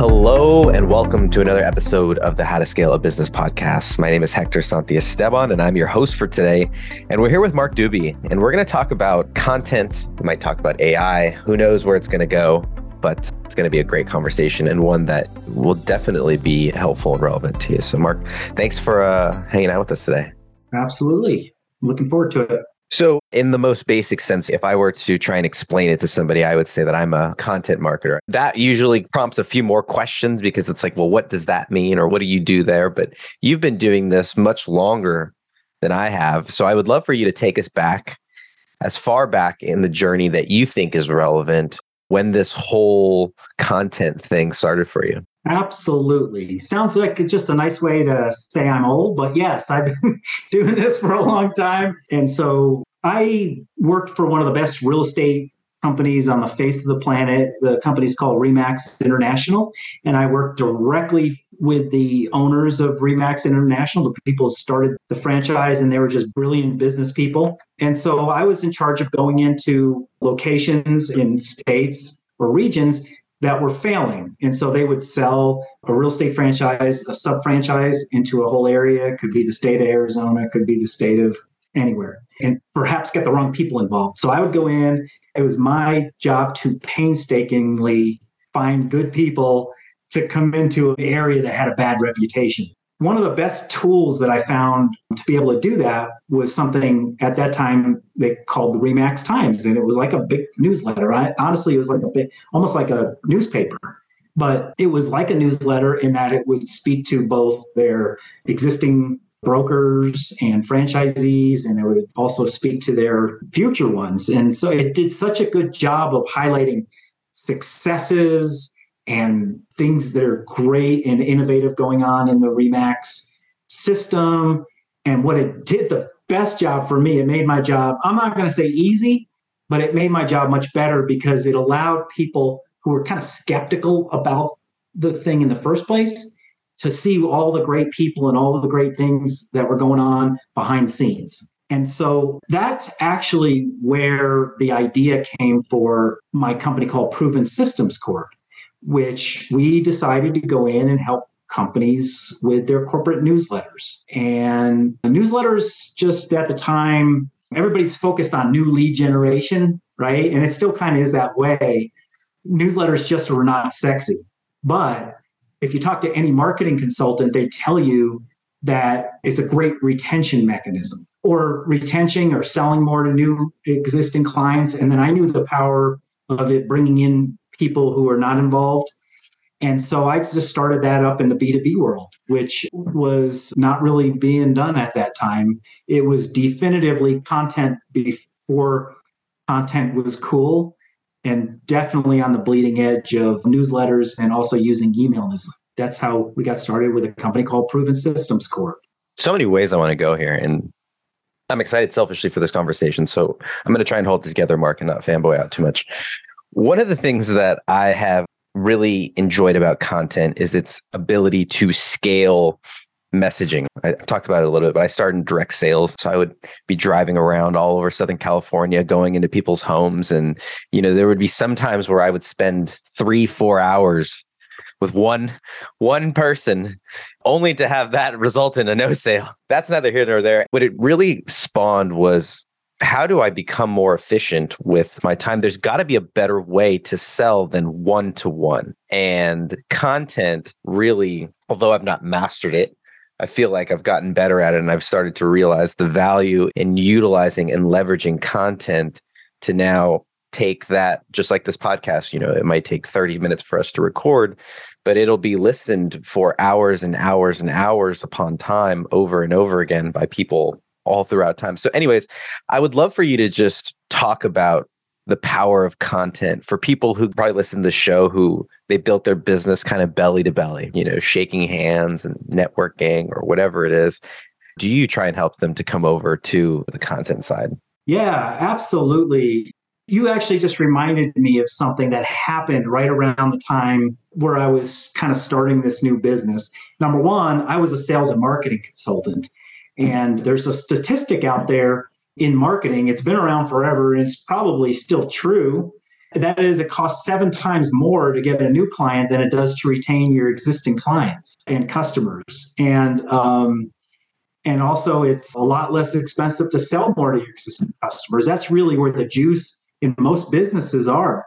Hello and welcome to another episode of the How to Scale a Business podcast. My name is Hector Santiesteban and I'm your host for today. And we're here with Marc Dube and we're going to talk about content. We might talk about AI. Who knows where it's going to go, but it's going to be a great conversation and one that will definitely be helpful and relevant to you. So, Marc, thanks for uh, hanging out with us today. Absolutely. Looking forward to it. So, in the most basic sense, if I were to try and explain it to somebody, I would say that I'm a content marketer. That usually prompts a few more questions because it's like, well, what does that mean? Or what do you do there? But you've been doing this much longer than I have. So, I would love for you to take us back as far back in the journey that you think is relevant when this whole content thing started for you. Absolutely. Sounds like just a nice way to say I'm old, but yes, I've been doing this for a long time. And so I worked for one of the best real estate companies on the face of the planet. The company's called Remax International. And I worked directly with the owners of Remax International, the people who started the franchise, and they were just brilliant business people. And so I was in charge of going into locations in states or regions that were failing. And so they would sell a real estate franchise, a sub franchise into a whole area. It could be the state of Arizona, it could be the state of anywhere, and perhaps get the wrong people involved. So I would go in. It was my job to painstakingly find good people to come into an area that had a bad reputation one of the best tools that I found to be able to do that was something at that time they called the Remax Times, and it was like a big newsletter. I, honestly, it was like a big, almost like a newspaper, but it was like a newsletter in that it would speak to both their existing brokers and franchisees, and it would also speak to their future ones. And so it did such a good job of highlighting successes and things that are great and innovative going on in the Remax system. And what it did the best job for me, it made my job, I'm not going to say easy, but it made my job much better because it allowed people who were kind of skeptical about the thing in the first place to see all the great people and all of the great things that were going on behind the scenes. And so that's actually where the idea came for my company called Proven Systems Corp which we decided to go in and help companies with their corporate newsletters. And the newsletters, just at the time, everybody's focused on new lead generation, right? And it still kind of is that way. Newsletters just were not sexy. But if you talk to any marketing consultant, they tell you that it's a great retention mechanism or retention or selling more to new existing clients. And then I knew the power of it bringing in people who are not involved. And so I just started that up in the B2B world, which was not really being done at that time. It was definitively content before content was cool and definitely on the bleeding edge of newsletters and also using email newsletters. That's how we got started with a company called Proven Systems Corp. So many ways I want to go here. And I'm excited selfishly for this conversation. So I'm going to try and hold it together, Marc, and not fanboy out too much. One of the things that I have really enjoyed about content is its ability to scale messaging. I talked about it a little bit, but I started in direct sales. So I would be driving around all over Southern California, going into people's homes. And, you know, there would be some times where I would spend three, four hours with one one person only to have that result in a no sale. That's neither here nor there. What it really spawned was how do I become more efficient with my time? There's got to be a better way to sell than one to one. And content really, although I've not mastered it, I feel like I've gotten better at it and I've started to realize the value in utilizing and leveraging content to now take that, just like this podcast, you know, it might take 30 minutes for us to record, but it'll be listened for hours and hours and hours upon time over and over again by people all throughout time. So, anyways, I would love for you to just talk about the power of content for people who probably listen to the show who they built their business kind of belly to belly, you know, shaking hands and networking or whatever it is. Do you try and help them to come over to the content side? Yeah, absolutely. You actually just reminded me of something that happened right around the time where I was kind of starting this new business. Number one, I was a sales and marketing consultant. And there's a statistic out there in marketing, it's been around forever and it's probably still true. That is it costs seven times more to get a new client than it does to retain your existing clients and customers. And um, and also it's a lot less expensive to sell more to your existing customers. That's really where the juice in most businesses are.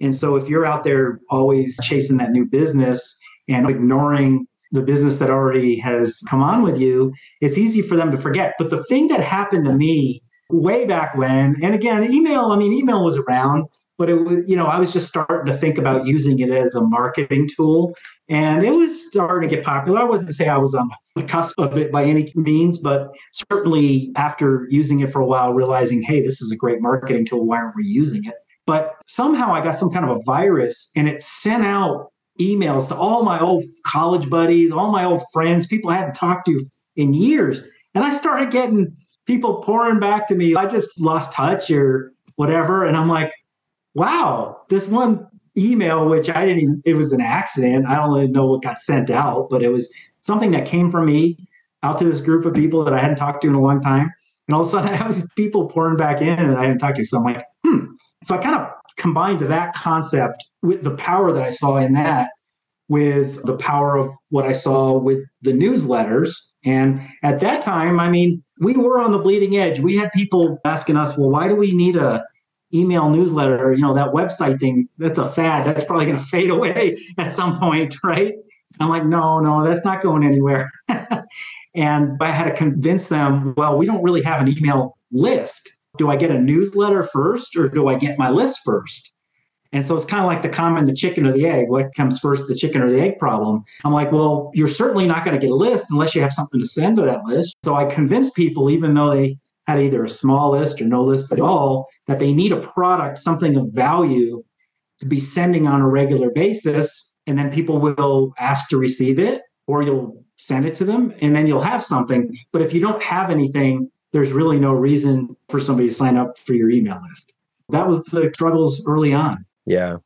And so if you're out there always chasing that new business and ignoring the business that already has come on with you it's easy for them to forget. But the thing that happened to me way back when and again email i mean email was around but it was you know i was just starting to think about using it as a marketing tool. And it was starting to get popular. I wouldn't say i was on the cusp of it by any means but certainly after using it for a while realizing hey this is a great marketing tool. Why aren't we using it? But somehow i got some kind of a virus and it sent out emails to all my old college buddies all my old friends people i hadn't talked to in years and i started getting people pouring back to me i just lost touch or whatever and i'm like wow, this one email, which I didn't even, it was an accident. I don't even know what got sent out, but it was something that came from me out to this group of people that I hadn't talked to in a long time. And all of a sudden I have these people pouring back in that I hadn't talked to. So I'm like, hmm. So I kind of combined that concept with the power that I saw in that with the power of what I saw with the newsletters. And at that time, I mean, we were on the bleeding edge. We had people asking us, well, why do we need a email newsletter, you know, that website thing, that's a fad. That's probably going to fade away at some point, right? I'm like, no, no, that's not going anywhere. and I had to convince them, well, we don't really have an email list. Do I get a newsletter first or do I get my list first? And so it's kind of like the common, the chicken or the egg. What comes first, the chicken or the egg problem? I'm like, well, you're certainly not going to get a list unless you have something to send to that list. So I convince people, even though they had either a small list or no list at all, that they need a product, something of value to be sending on a regular basis. And then people will ask to receive it, or you'll send it to them, and then you'll have something. But if you don't have anything, there's really no reason for somebody to sign up for your email list. That was the struggles early on. Yeah.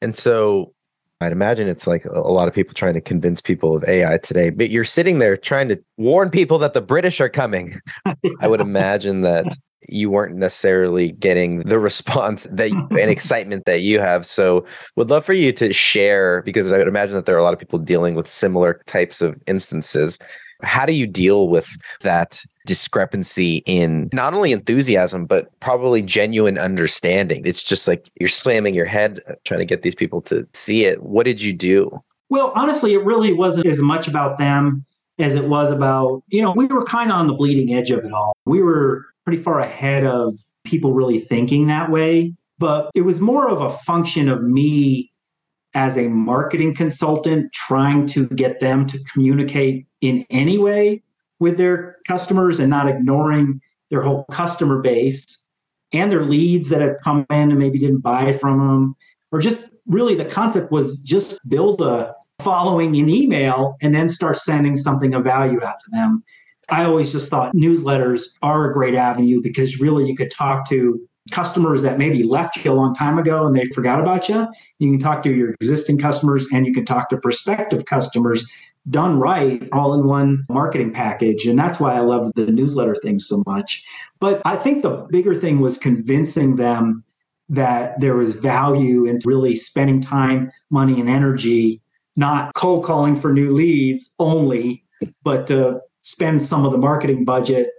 And so I'd imagine it's like a lot of people trying to convince people of AI today, but you're sitting there trying to warn people that the British are coming. I would imagine that you weren't necessarily getting the response that you, and excitement that you have. So, would love for you to share because I would imagine that there are a lot of people dealing with similar types of instances. How do you deal with that discrepancy in not only enthusiasm but probably genuine understanding? It's just like you're slamming your head uh, trying to get these people to see it. What did you do? Well honestly it really wasn't as much about them as it was about you know we were kind of on the bleeding edge of it all. We were pretty far ahead of people really thinking that way but it was more of a function of me as a marketing consultant trying to get them to communicate in any way with their customers and not ignoring their whole customer base and their leads that have come in and maybe didn't buy from them or just really the concept was just build a following in email and then start sending something of value out to them. I always just thought newsletters are a great avenue because really you could talk to customers that maybe left you a long time ago and they forgot about you you can talk to your existing customers and you can talk to prospective customers done right all in one marketing package. And that's why I love the newsletter thing so much. But I think the bigger thing was convincing them that there was value in really spending time, money, and energy, not cold calling for new leads only, but to spend some of the marketing budget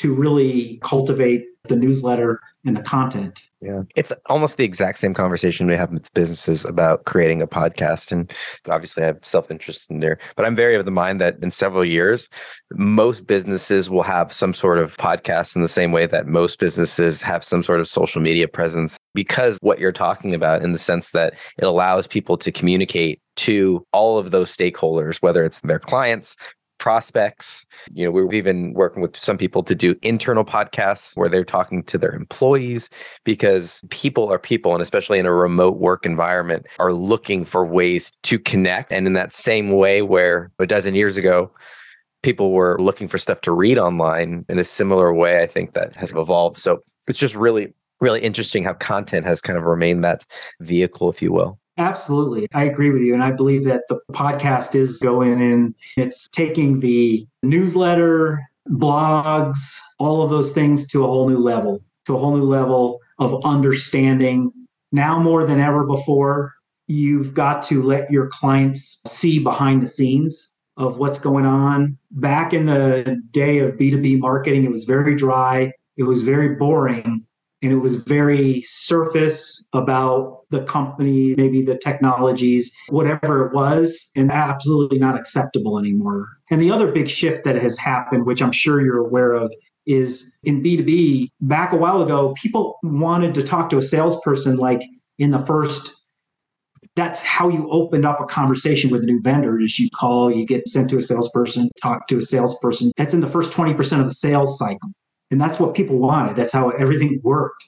to really cultivate the newsletter and the content. Yeah. It's almost the exact same conversation we have with businesses about creating a podcast. And obviously I have self-interest in there. But I'm very of the mind that in several years, most businesses will have some sort of podcast in the same way that most businesses have some sort of social media presence. Because what you're talking about in the sense that it allows people to communicate to all of those stakeholders, whether it's their clients, prospects. You know, we're even working with some people to do internal podcasts where they're talking to their employees because people are people, and especially in a remote work environment, are looking for ways to connect. And in that same way, where a dozen years ago, people were looking for stuff to read online in a similar way, I think that has evolved. So it's just really, really interesting how content has kind of remained that vehicle, if you will. Absolutely. I agree with you. And I believe that the podcast is going in, it's taking the newsletter, blogs, all of those things to a whole new level, to a whole new level of understanding Now more than ever before, you've got to let your clients see behind the scenes of what's going on. Back in the day of B2B marketing, it was very dry, it was very boring, and it was very surface about the company, maybe the technologies, whatever it was, and absolutely not acceptable anymore. And the other big shift that has happened, which I'm sure you're aware of, is in B2B, back a while ago, people wanted to talk to a salesperson like in the first that's how you opened up a conversation with a new vendor is you call you get sent to a salesperson talk to a salesperson. That's in the first 20% of the sales cycle and that's what people wanted. That's how everything worked.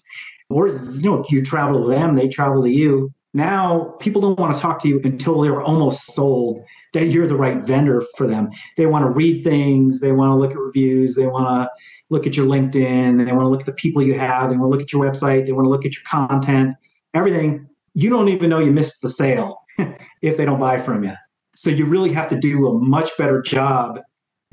Or you know you travel to them they travel to you. Now people don't want to talk to you until they're almost sold that you're the right vendor for them. They want to read things they want to look at reviews they want to look at your linkedin they want to look at the people you have they want to look at your website they want to look at your content everything. You don't even know you missed the sale if they don't buy from you. So you really have to do a much better job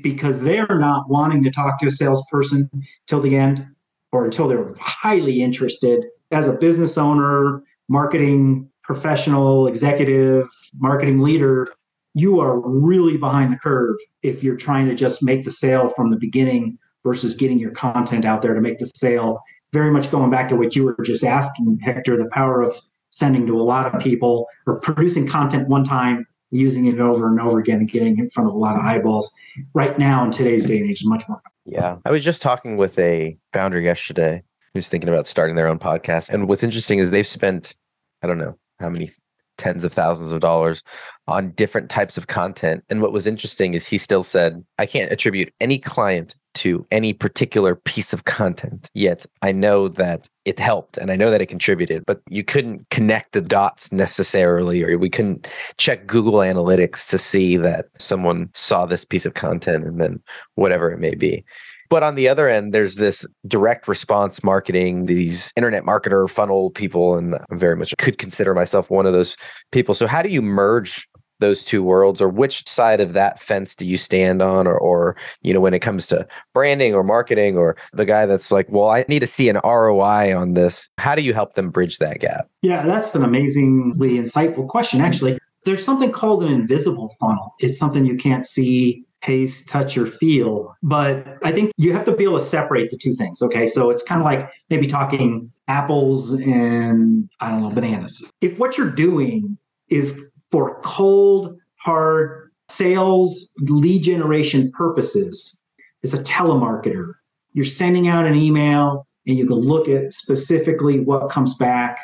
because they're not wanting to talk to a salesperson till the end or until they're highly interested as a business owner, marketing professional, executive, marketing leader. You are really behind the curve if you're trying to just make the sale from the beginning versus getting your content out there to make the sale. Very much going back to what you were just asking, Hector, the power of sending to a lot of people or producing content one time using it over and over again and getting in front of a lot of eyeballs right now in today's day and age is much more. Yeah. I was just talking with a founder yesterday who's thinking about starting their own podcast. And what's interesting is they've spent, I don't know how many tens of thousands of dollars on different types of content. And what was interesting is he still said, I can't attribute any client to any particular piece of content. Yet I know that it helped and I know that it contributed, but you couldn't connect the dots necessarily, or we couldn't check Google Analytics to see that someone saw this piece of content and then whatever it may be. But on the other end, there's this direct response marketing, these internet marketer funnel people, and I'm very much could consider myself one of those people. So, how do you merge those two worlds or which side of that fence do you stand on or or you know when it comes to branding or marketing or the guy that's like well i need to see an roi on this how do you help them bridge that gap yeah that's an amazingly insightful question mm-hmm. actually there's something called an invisible funnel it's something you can't see taste, touch, or feel. But I think you have to be able to separate the two things. Okay. So it's kind of like maybe talking apples and I don't know, bananas. If what you're doing is for cold, hard sales, lead generation purposes is a telemarketer. You're sending out an email and you can look at specifically what comes back,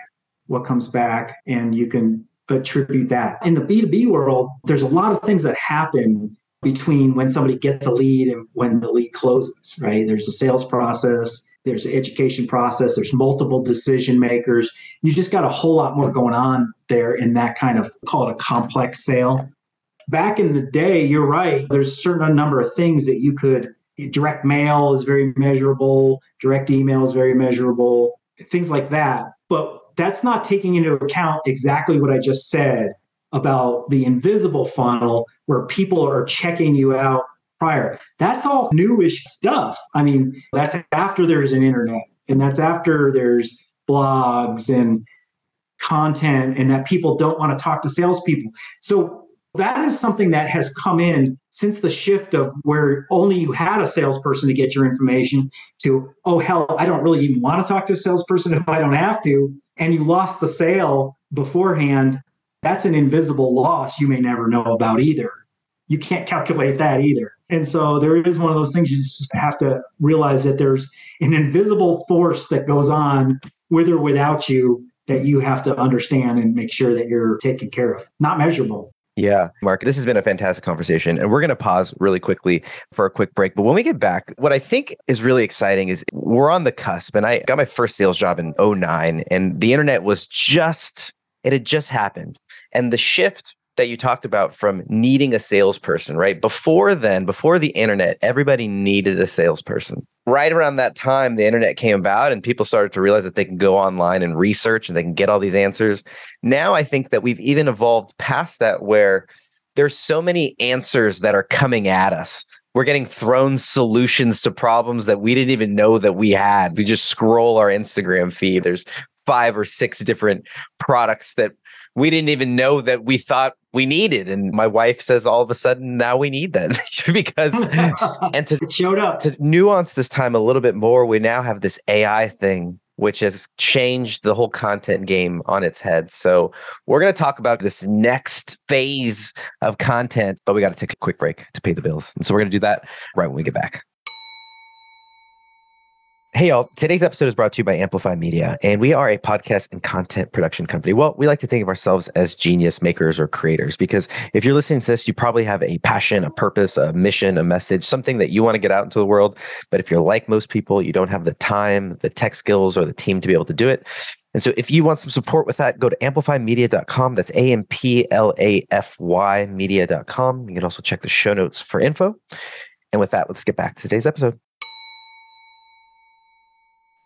what comes back, and you can attribute that. In the B2B world, there's a lot of things that happen between when somebody gets a lead and when the lead closes, right? There's a sales process, there's an education process, there's multiple decision makers. You just got a whole lot more going on there in that kind of call it a complex sale. Back in the day, you're right, there's a certain number of things that you could direct mail is very measurable, direct email is very measurable, things like that. But that's not taking into account exactly what I just said about the invisible funnel where people are checking you out prior. That's all newish stuff. I mean, that's after there's an internet and that's after there's blogs and content and that people don't want to talk to salespeople. So that is something that has come in since the shift of where only you had a salesperson to get your information to, oh, hell, I don't really even want to talk to a salesperson if I don't have to. And you lost the sale beforehand. That's an invisible loss you may never know about either. You can't calculate that either. And so there is one of those things you just have to realize that there's an invisible force that goes on with or without you that you have to understand and make sure that you're taken care of. Not measurable. Yeah, Marc, this has been a fantastic conversation. And we're going to pause really quickly for a quick break. But when we get back, what I think is really exciting is we're on the cusp. And I got my first sales job in 09, and the internet was just, it had just happened. And the shift that you talked about from needing a salesperson, right? Before then, before the internet, everybody needed a salesperson. Right around that time, the internet came about and people started to realize that they can go online and research and they can get all these answers. Now I think that we've even evolved past that where there's so many answers that are coming at us. We're getting thrown solutions to problems that we didn't even know that we had. We just scroll our Instagram feed. There's five or six different products that we didn't even know that we thought we needed. And my wife says all of a sudden now we need that because and to it showed up. to nuance this time a little bit more, we now have this AI thing which has changed the whole content game on its head. So we're going to talk about this next phase of content, but we got to take a quick break to pay the bills. And so we're going to do that right when we get back. Hey, y'all. Today's episode is brought to you by Amplafy Media, and we are a podcast and content production company. Well, we like to think of ourselves as genius makers or creators because if you're listening to this, you probably have a passion, a purpose, a mission, a message, something that you want to get out into the world. But if you're like most people, you don't have the time, the tech skills, or the team to be able to do it. And so if you want some support with that, go to amplafymedia.com. That's A M P L A F Y media.com. You can also check the show notes for info. And with that, let's get back to today's episode.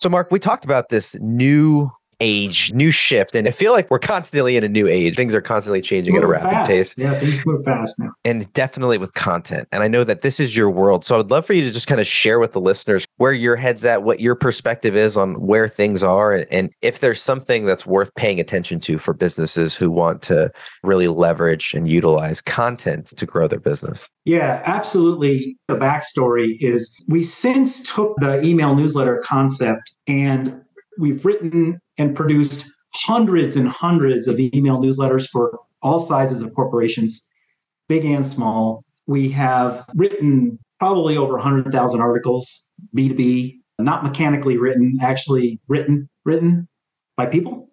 So, Marc, we talked about this new age, new shift, and I feel like we're constantly in a new age. Things are constantly changing at a rapid fast. pace, Yeah, things move fast now. and definitely with content. And I know that this is your world. So, I would love for you to just kind of share with the listeners where your head's at, what your perspective is on where things are, and, and if there's something that's worth paying attention to for businesses who want to really leverage and utilize content to grow their business. Yeah, absolutely. The backstory is we since took the email newsletter concept and we've written and produced hundreds and hundreds of email newsletters for all sizes of corporations, big and small. We have written probably over 100,000 articles, B2B, not mechanically written, actually written, written by people.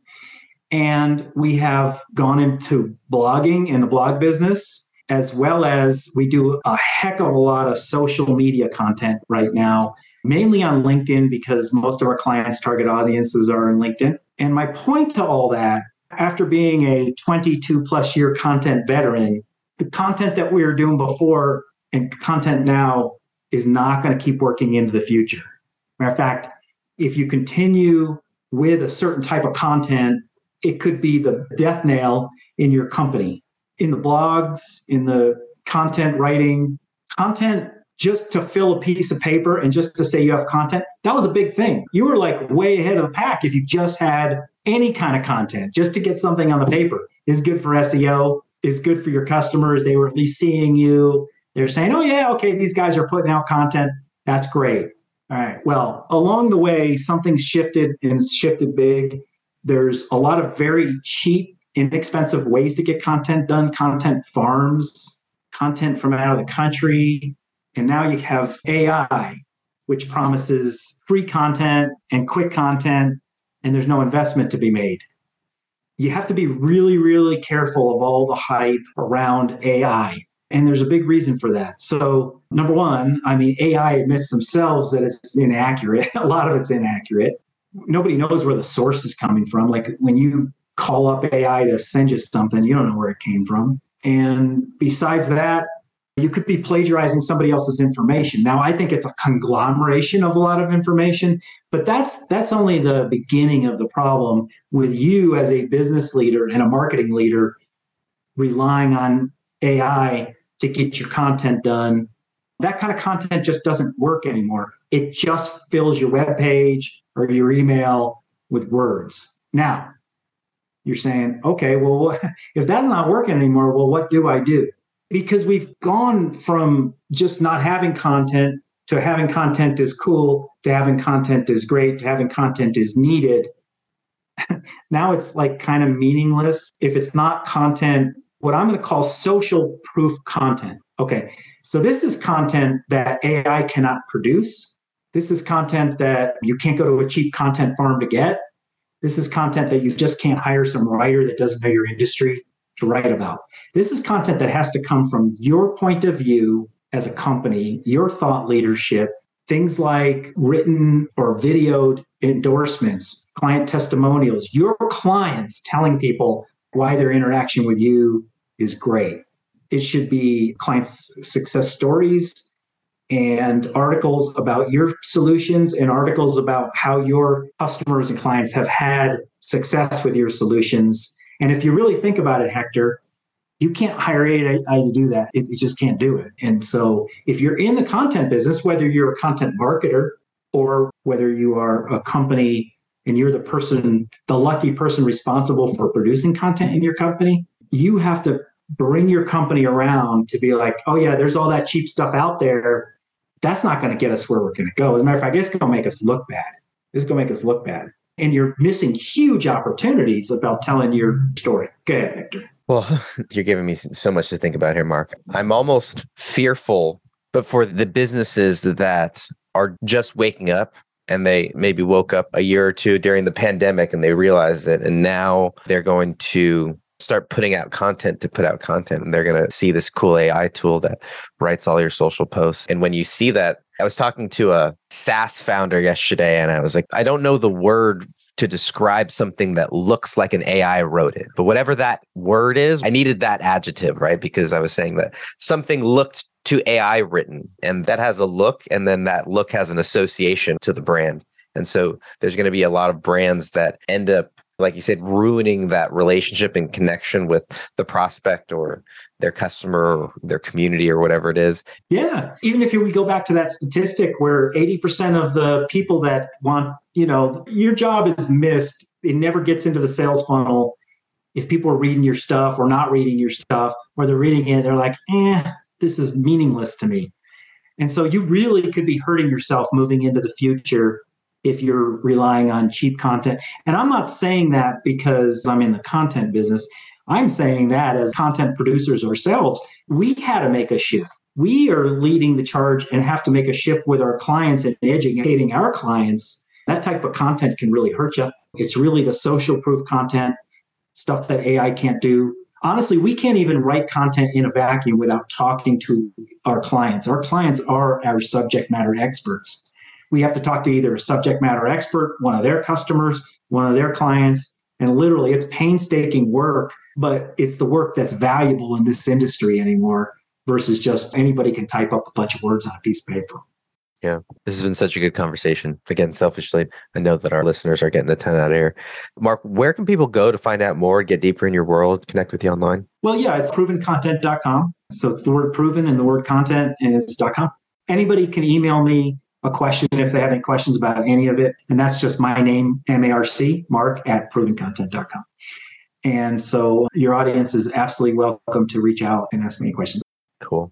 And we have gone into blogging in the blog business as well as we do a heck of a lot of social media content right now, mainly on LinkedIn because most of our clients' target audiences are in LinkedIn. And my point to all that, after being a 22 plus year content veteran, the content that we were doing before and content now is not going to keep working into the future. Matter of fact, if you continue with a certain type of content, it could be the death nail in your company in the blogs, in the content writing, content just to fill a piece of paper and just to say you have content, that was a big thing. You were like way ahead of the pack if you just had any kind of content just to get something on the paper. Is good for SEO, is good for your customers. They were at least seeing you. They're saying, oh, yeah, okay, these guys are putting out content. That's great. All right. Well, along the way, something shifted and shifted big. There's a lot of very cheap inexpensive ways to get content done, content farms, content from out of the country. And now you have AI, which promises free content and quick content, and there's no investment to be made. You have to be really, really careful of all the hype around AI. And there's a big reason for that. So, number one, I mean, AI admits themselves that it's inaccurate. a lot of it's inaccurate. Nobody knows where the source is coming from. Like when you call up AI to send you something, you don't know where it came from. And besides that, you could be plagiarizing somebody else's information. Now, I think it's a conglomeration of a lot of information, but that's that's only the beginning of the problem with you as a business leader and a marketing leader relying on AI to get your content done. That kind of content just doesn't work anymore. It just fills your web page or your email with words. Now, you're saying, okay, well, if that's not working anymore, well, what do I do? Because we've gone from just not having content to having content is cool, to having content is great, to having content is needed. now it's like kind of meaningless if it's not content, what I'm going to call social proof content. Okay, so this is content that AI cannot produce. This is content that you can't go to a cheap content farm to get. This is content that you just can't hire some writer that doesn't know your industry to write about. This is content that has to come from your point of view as a company, your thought leadership, things like written or videoed endorsements, client testimonials, your clients telling people why their interaction with you is great. It should be clients' success stories and articles about your solutions and articles about how your customers and clients have had success with your solutions. And if you really think about it, Hector, you can't hire AI to do that. It, just can't do it. And so if you're in the content business, whether you're a content marketer or whether you are a company and you're the person, the lucky person responsible for producing content in your company, you have to bring your company around to be like, oh, yeah, there's all that cheap stuff out there. That's not going to get us where we're going to go. As a matter of fact, it's going to make us look bad. It's going to make us look bad. And you're missing huge opportunities about telling your story. Go ahead, Victor. Well, you're giving me so much to think about here, Marc. I'm almost fearful, but for the businesses that are just waking up and they maybe woke up a year or two during the pandemic and they realized it, and now they're going to start putting out content to put out content and they're going to see this cool AI tool that writes all your social posts. And when you see that, I was talking to a SaaS founder yesterday and I was like, I don't know the word to describe something that looks like an AI wrote it. But whatever that word is, I needed that adjective, right? Because I was saying that something looked to AI written and that has a look and then that look has an association to the brand. And so there's going to be a lot of brands that end up like you said, ruining that relationship and connection with the prospect or their customer or their community or whatever it is. Yeah. Even if we go back to that statistic where 80% of the people that want, you know, your job is missed, it never gets into the sales funnel. If people are reading your stuff or not reading your stuff, or they're reading it, they're like, eh, this is meaningless to me. And so you really could be hurting yourself moving into the future if you're relying on cheap content. And I'm not saying that because I'm in the content business. I'm saying that as content producers ourselves, we had to make a shift. We are leading the charge and have to make a shift with our clients and educating our clients. That type of content can really hurt you. It's really the social proof content, stuff that AI can't do. Honestly, we can't even write content in a vacuum without talking to our clients. Our clients are our subject matter experts we have to talk to either a subject matter expert, one of their customers, one of their clients. And literally, it's painstaking work, but it's the work that's valuable in this industry anymore versus just anybody can type up a bunch of words on a piece of paper. Yeah, this has been such a good conversation. Again, selfishly, I know that our listeners are getting a ton out of here. Marc, where can people go to find out more, get deeper in your world, connect with you online? Well, yeah, it's provencontent.com. So it's the word proven and the word content, and it's .com. Anybody can email me a question if they have any questions about any of it. And that's just my name, M A R C, Marc at provencontent.com. And so your audience is absolutely welcome to reach out and ask me any questions. Cool.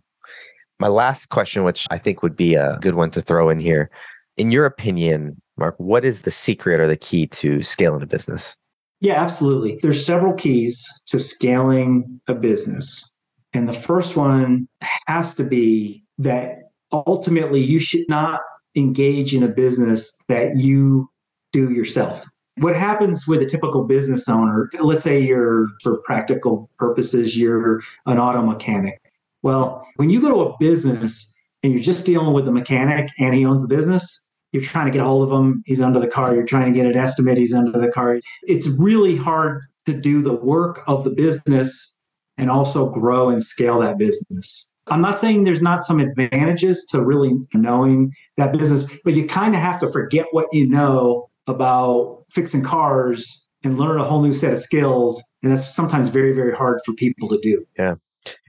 My last question, which I think would be a good one to throw in here. In your opinion, Marc, what is the secret or the key to scaling a business? Yeah, absolutely. There's several keys to scaling a business. And the first one has to be that ultimately you should not engage in a business that you do yourself. What happens with a typical business owner, let's say you're, for practical purposes, you're an auto mechanic. Well, when you go to a business and you're just dealing with the mechanic and he owns the business, you're trying to get a hold of him, he's under the car, you're trying to get an estimate, he's under the car. It's really hard to do the work of the business and also grow and scale that business. I'm not saying there's not some advantages to really knowing that business, but you kind of have to forget what you know about fixing cars and learn a whole new set of skills. And that's sometimes very, very hard for people to do. Yeah.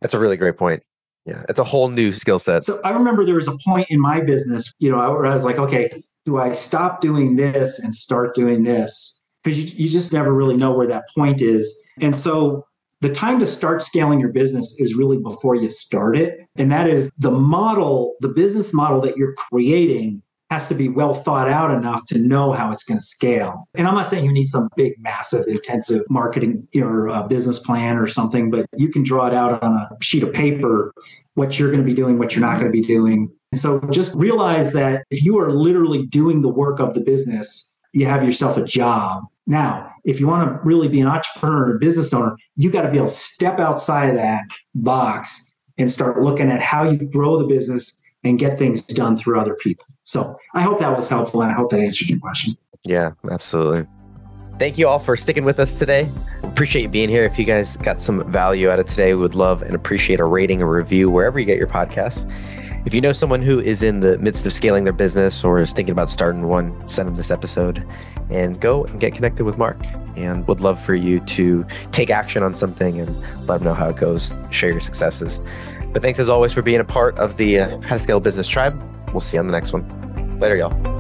That's a really great point. Yeah. It's a whole new skill set. So I remember there was a point in my business, you know, where I was like, okay, do I stop doing this and start doing this? Because you, you just never really know where that point is. And so the time to start scaling your business is really before you start it. And that is the model, the business model that you're creating has to be well thought out enough to know how it's going to scale. And I'm not saying you need some big, massive, intensive marketing or uh, business plan or something, but you can draw it out on a sheet of paper what you're going to be doing, what you're not going to be doing. And so just realize that if you are literally doing the work of the business, you have yourself a job. Now, if you want to really be an entrepreneur or a business owner, you got to be able to step outside of that box and start looking at how you grow the business and get things done through other people. So I hope that was helpful and I hope that answered your question. Yeah, absolutely. Thank you all for sticking with us today. Appreciate you being here. If you guys got some value out of today, we would love and appreciate a rating and review wherever you get your podcasts. If you know someone who is in the midst of scaling their business or is thinking about starting one, send them this episode and go and get connected with Marc. And would love for you to take action on something and let them know how it goes, share your successes. But thanks as always for being a part of the uh, How to Scale Business Tribe. We'll see you on the next one. Later, y'all.